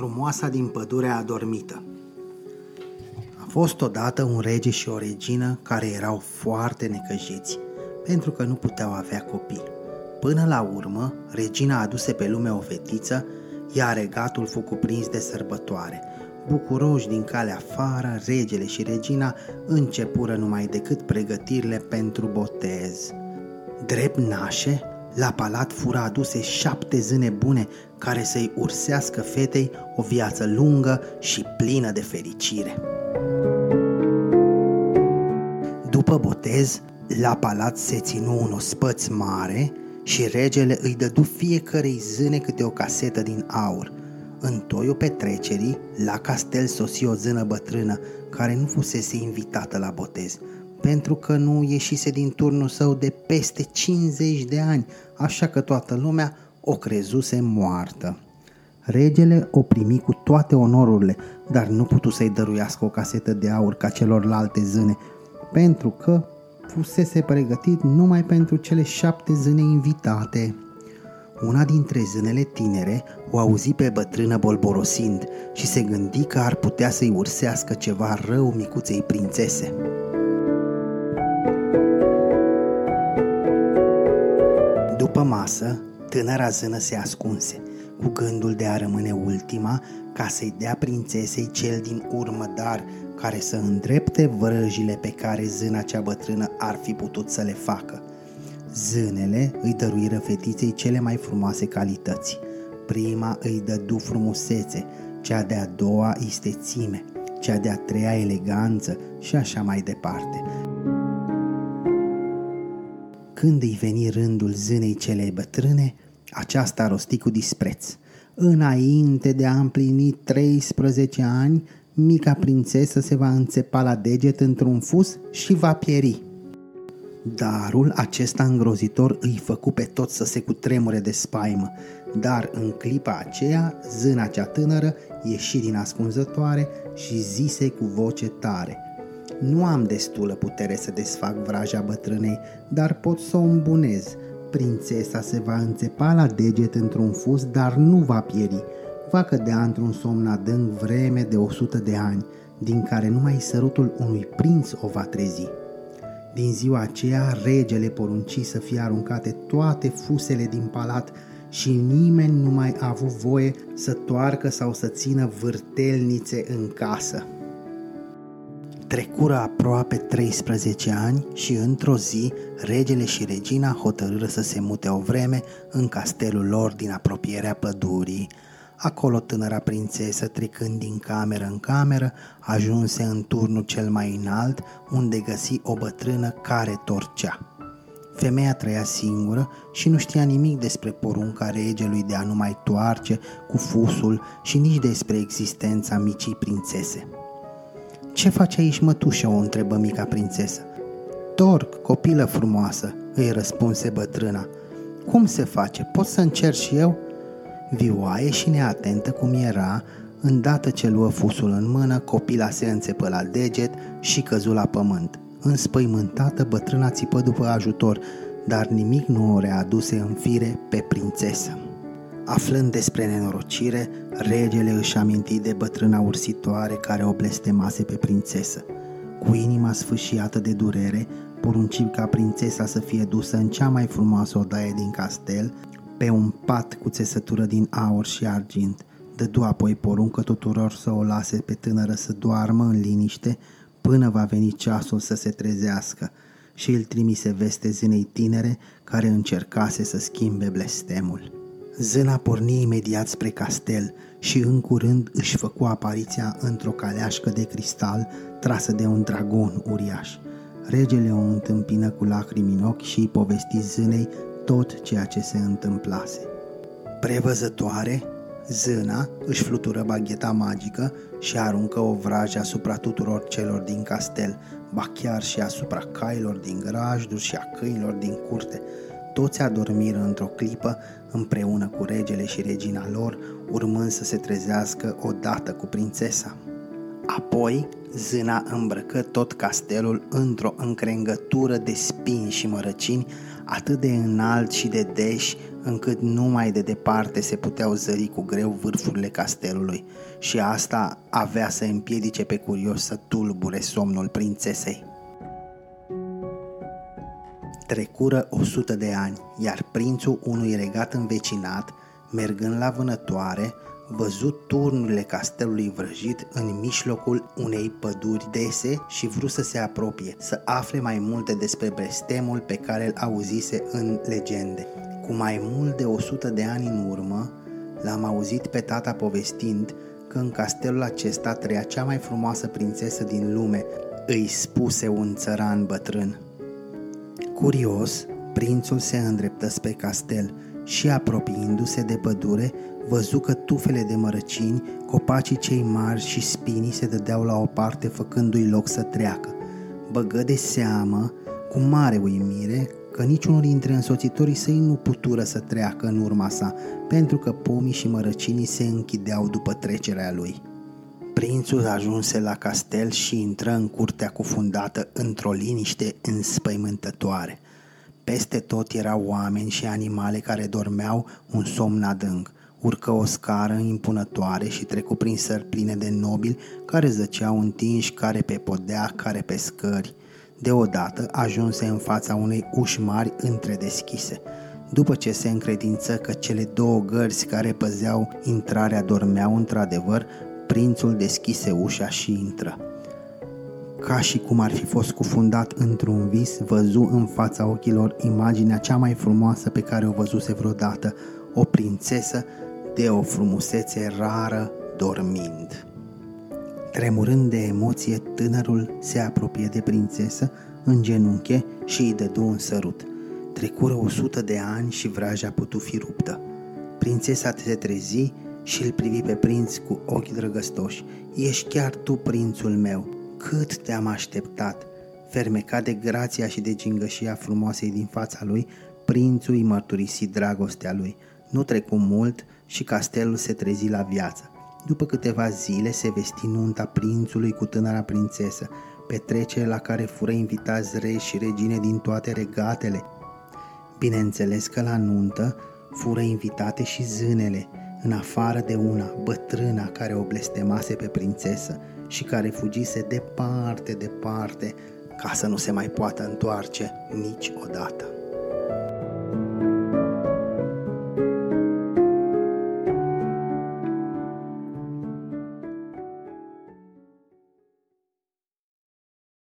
Frumoasa din pădurea adormită A fost odată un rege și o regină care erau foarte necăjiți pentru că nu puteau avea copii. Până la urmă, regina aduse pe lume o fetiță, iar regatul fu cuprins de sărbătoare. Bucuroși din calea afară, regele și regina începură numai decât pregătirile pentru botez. Drept nașe, la palat fura aduse șapte zâne bune care să-i ursească fetei o viață lungă și plină de fericire. După botez, la palat se ținu un ospăț mare și regele îi dădu fiecărei zâne câte o casetă din aur. În toiul petrecerii, la castel sosi o zână bătrână care nu fusese invitată la botez – pentru că nu ieșise din turnul său de peste 50 de ani, așa că toată lumea o crezuse moartă. Regele o primi cu toate onorurile, dar nu putu să-i dăruiască o casetă de aur ca celorlalte zâne, pentru că fusese pregătit numai pentru cele șapte zâne invitate. Una dintre zânele tinere o auzi pe bătrână bolborosind și se gândi că ar putea să-i ursească ceva rău micuței prințese. După masă, tânăra zână se ascunse, cu gândul de a rămâne ultima ca să-i dea prințesei cel din urmă dar care să îndrepte vrăjile pe care zâna cea bătrână ar fi putut să le facă. Zânele îi dăruiră fetiței cele mai frumoase calități. Prima îi dădu frumusețe, cea de-a doua istețime, cea de-a treia eleganță și așa mai departe. Când îi veni rândul zânei celei bătrâne, aceasta rosti cu dispreț. Înainte de a împlini 13 ani, mica prințesă se va înțepa la deget într-un fus și va pieri. Darul acesta îngrozitor îi făcu pe toți să se cutremure de spaimă, dar în clipa aceea, zâna cea tânără ieși din ascunzătoare și zise cu voce tare – nu am destulă putere să desfac vraja bătrânei, dar pot să o îmbunez. Prințesa se va înțepa la deget într-un fus, dar nu va pieri. Va cădea într-un somn adânc vreme de o sută de ani, din care numai sărutul unui prinț o va trezi. Din ziua aceea, regele porunci să fie aruncate toate fusele din palat și nimeni nu mai a avut voie să toarcă sau să țină vârtelnițe în casă. Trecură aproape 13 ani și într-o zi regele și regina hotărâră să se mute o vreme în castelul lor din apropierea pădurii. Acolo tânăra prințesă, trecând din cameră în cameră, ajunse în turnul cel mai înalt, unde găsi o bătrână care torcea. Femeia trăia singură și nu știa nimic despre porunca regelui de a nu mai toarce cu fusul și nici despre existența micii prințese. Ce faci aici, mătușă?" o întrebă mica prințesă. Torc, copilă frumoasă," îi răspunse bătrâna. Cum se face? Pot să încerc și eu?" Vioaie și neatentă cum era, îndată ce luă fusul în mână, copila se înțepă la deget și căzu la pământ. Înspăimântată, bătrâna țipă după ajutor, dar nimic nu o readuse în fire pe prințesă. Aflând despre nenorocire, regele își aminti de bătrâna ursitoare care o blestemase pe prințesă. Cu inima sfâșiată de durere, porunci ca prințesa să fie dusă în cea mai frumoasă odaie din castel, pe un pat cu țesătură din aur și argint. Dădu apoi poruncă tuturor să o lase pe tânără să doarmă în liniște până va veni ceasul să se trezească și îl trimise veste zinei tinere care încercase să schimbe blestemul. Zâna porni imediat spre castel și în curând își făcu apariția într-o caleașcă de cristal trasă de un dragon uriaș. Regele o întâmpină cu lacrimi în ochi și îi povesti zânei tot ceea ce se întâmplase. Prevăzătoare, zâna își flutură bagheta magică și aruncă o vrajă asupra tuturor celor din castel, ba chiar și asupra cailor din grajduri și a câinilor din curte, toți adormiră într-o clipă împreună cu regele și regina lor, urmând să se trezească odată cu prințesa. Apoi, zâna îmbrăcă tot castelul într-o încrengătură de spini și mărăcini atât de înalt și de deși încât numai de departe se puteau zări cu greu vârfurile castelului și asta avea să împiedice pe curios să tulbure somnul prințesei. Trecură o sută de ani, iar prințul unui regat învecinat, mergând la vânătoare, văzut turnurile castelului vrăjit în mijlocul unei păduri dese și vrut să se apropie, să afle mai multe despre blestemul pe care îl auzise în legende. Cu mai mult de 100 de ani în urmă, l-am auzit pe tata povestind că în castelul acesta trăia cea mai frumoasă prințesă din lume, îi spuse un țăran bătrân. Curios, prințul se îndreptă spre castel și apropiindu-se de pădure, văzu că tufele de mărăcini, copacii cei mari și spinii se dădeau la o parte făcându-i loc să treacă. Băgă de seamă, cu mare uimire, că niciunul dintre însoțitorii săi nu putură să treacă în urma sa, pentru că pomii și mărăcinii se închideau după trecerea lui. Prințul ajunse la castel și intră în curtea cufundată într-o liniște înspăimântătoare. Peste tot erau oameni și animale care dormeau un somn adânc. Urcă o scară impunătoare și trecu prin sări pline de nobili care zăceau întinși care pe podea, care pe scări. Deodată ajunse în fața unei uși mari întredeschise. După ce se încredință că cele două gărzi care păzeau intrarea dormeau într-adevăr, prințul deschise ușa și intră. Ca și cum ar fi fost cufundat într-un vis, văzu în fața ochilor imaginea cea mai frumoasă pe care o văzuse vreodată, o prințesă de o frumusețe rară dormind. Tremurând de emoție, tânărul se apropie de prințesă, în genunche și îi dădu un sărut. Trecură o sută de ani și vraja putu fi ruptă. Prințesa se trezi și îl privi pe prinț cu ochi drăgăstoși. Ești chiar tu, prințul meu, cât te-am așteptat! Fermecat de grația și de gingășia frumoasei din fața lui, prințul îi mărturisi dragostea lui. Nu trecu mult și castelul se trezi la viață. După câteva zile se vesti nunta prințului cu tânăra prințesă, petrecere la care fură invitați rei și regine din toate regatele. Bineînțeles că la nuntă fură invitate și zânele, în afară de una, bătrâna care o blestemase pe prințesă și care fugise departe, departe, ca să nu se mai poată întoarce niciodată.